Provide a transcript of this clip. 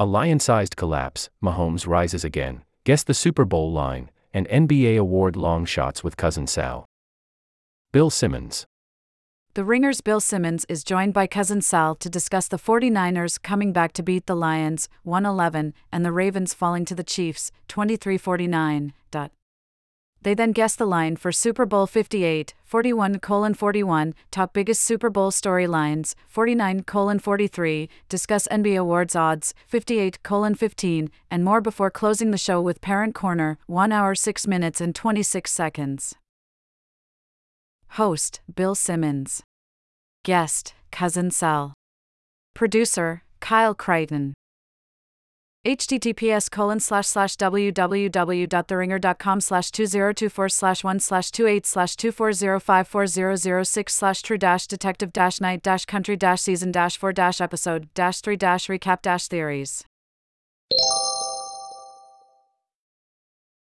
A lion sized collapse, Mahomes rises again, guess the Super Bowl line, and NBA award long shots with cousin Sal. Bill Simmons. The Ringer's Bill Simmons is joined by cousin Sal to discuss the 49ers coming back to beat the Lions 111 and the Ravens falling to the Chiefs 2349. They then guess the line for Super Bowl 58, 41 colon 41, top biggest Super Bowl storylines, 49 colon 43, discuss NBA awards odds, 58 colon 15, and more before closing the show with Parent Corner, 1 hour 6 minutes and 26 seconds. Host Bill Simmons. Guest Cousin Sal. Producer Kyle Crichton. Https colon slash slash www.theringer.com slash 2024 slash 1 slash 28 slash 240540006 slash true dash detective dash night dash country dash season dash 4 dash episode dash 3 dash recap dash theories